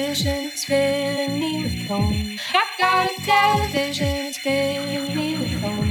television, it's filling me with home. I've got a television, it's filling me with home.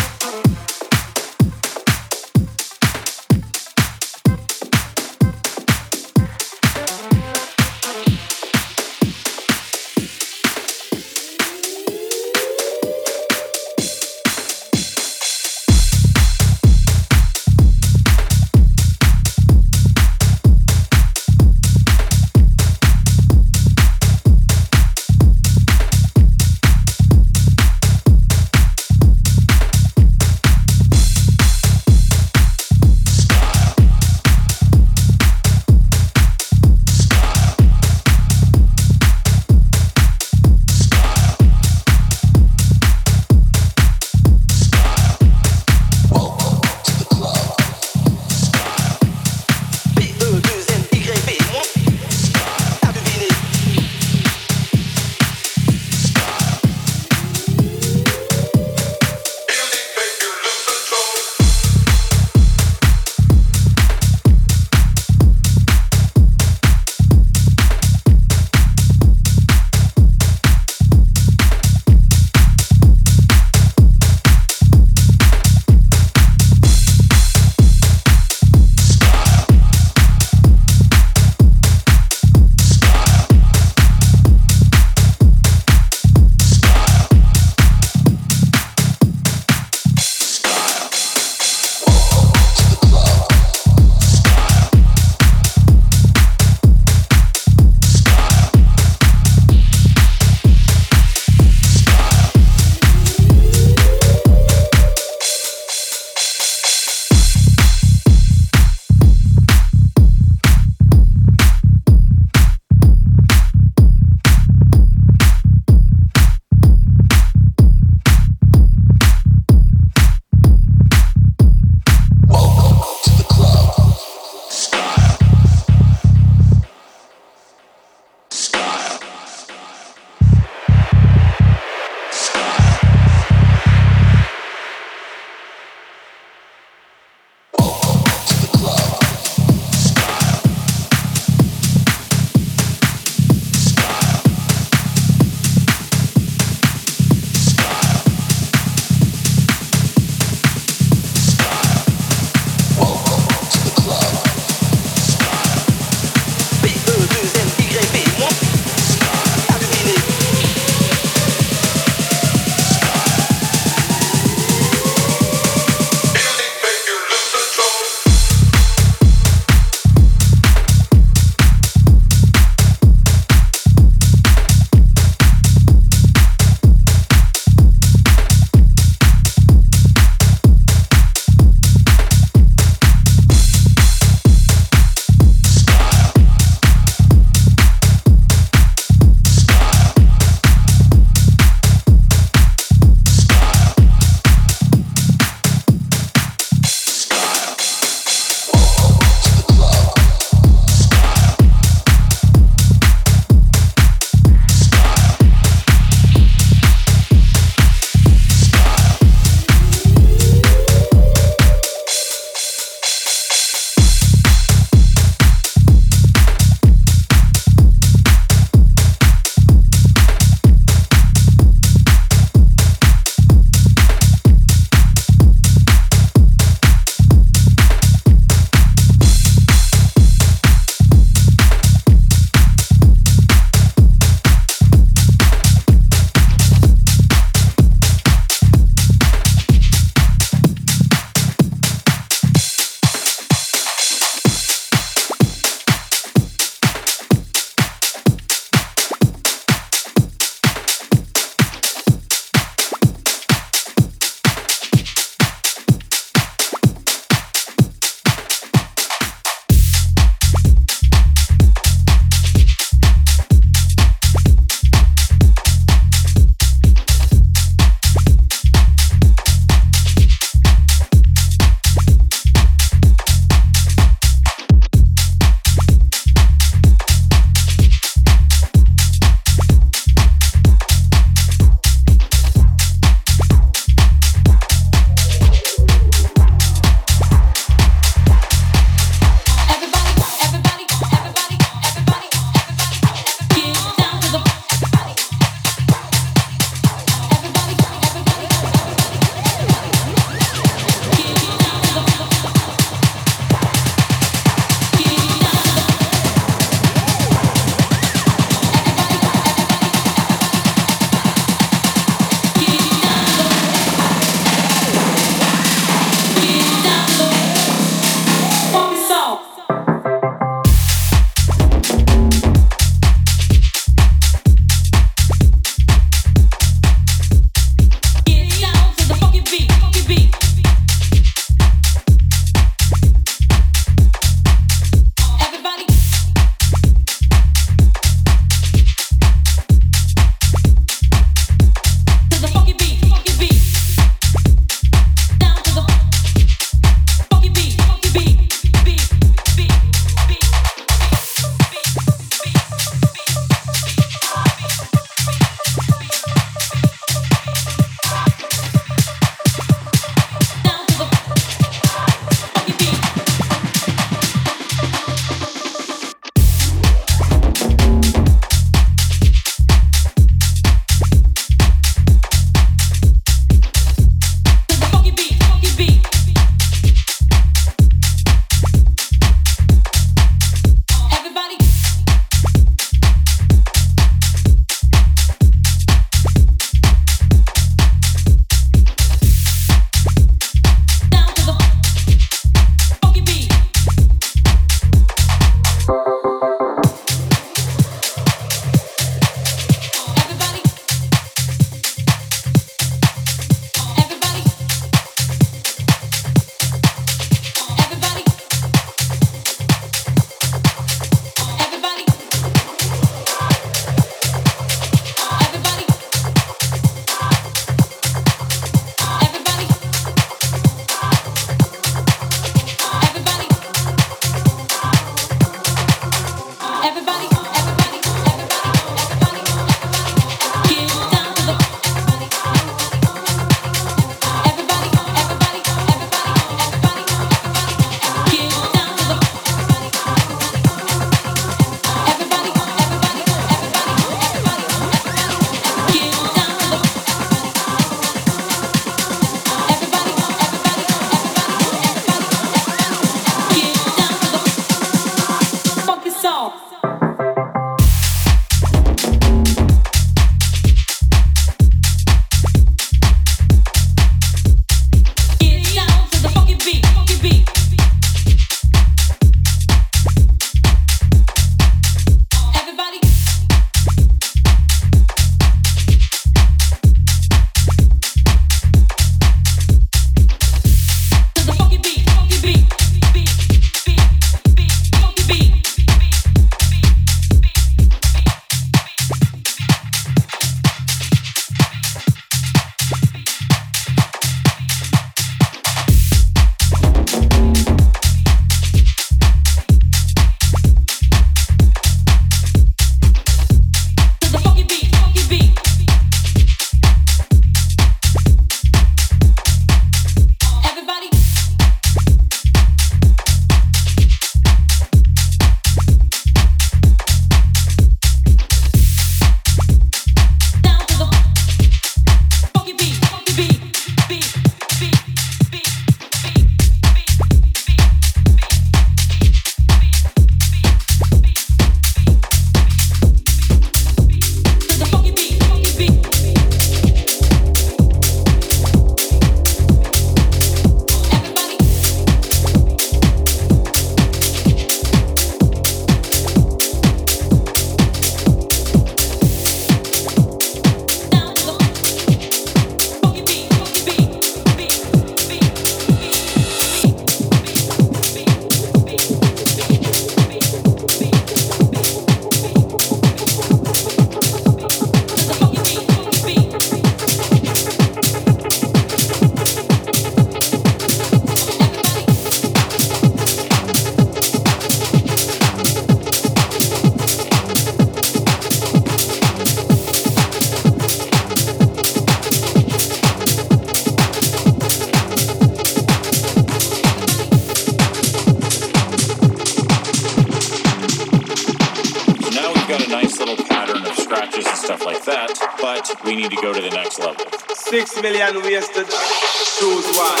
The next level. Six million ways to choose one.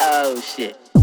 Oh shit.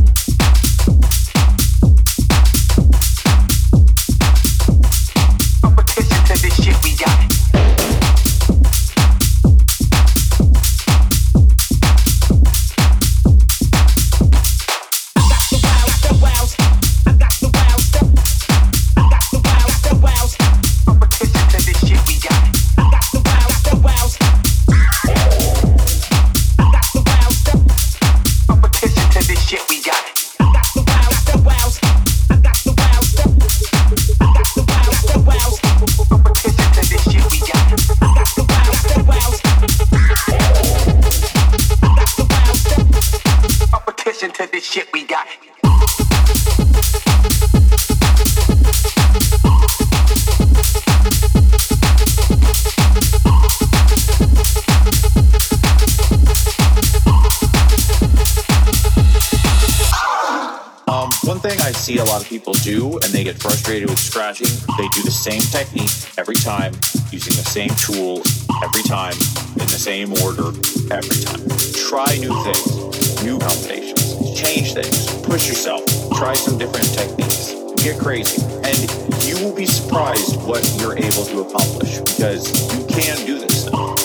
They do the same technique every time, using the same tool every time, in the same order every time. Try new things, new combinations, change things, push yourself, try some different techniques, get crazy, and you will be surprised what you're able to accomplish because you can do this stuff.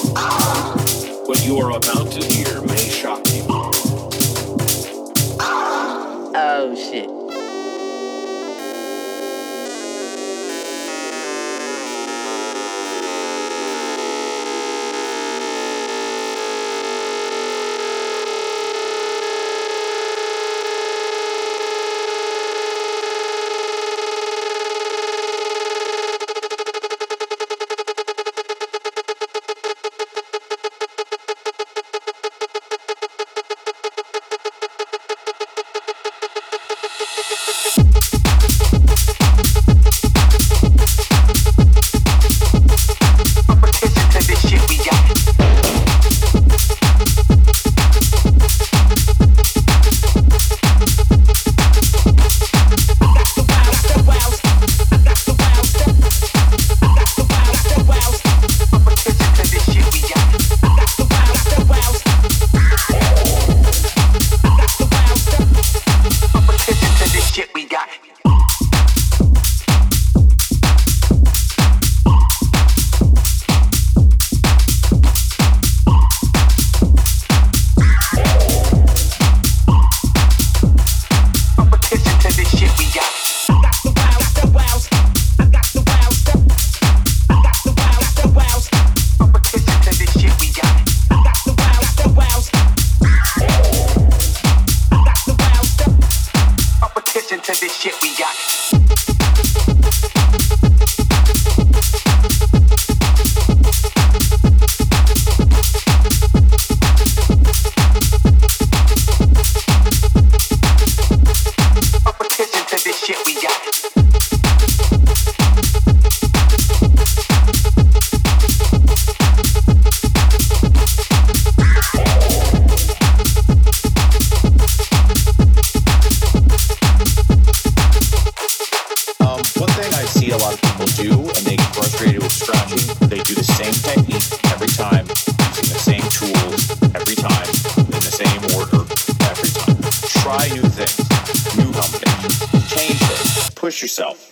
What you are about to hear may they do the same technique every time, using the same tools every time, in the same order every time. Try new things, new combinations, change things, push yourself.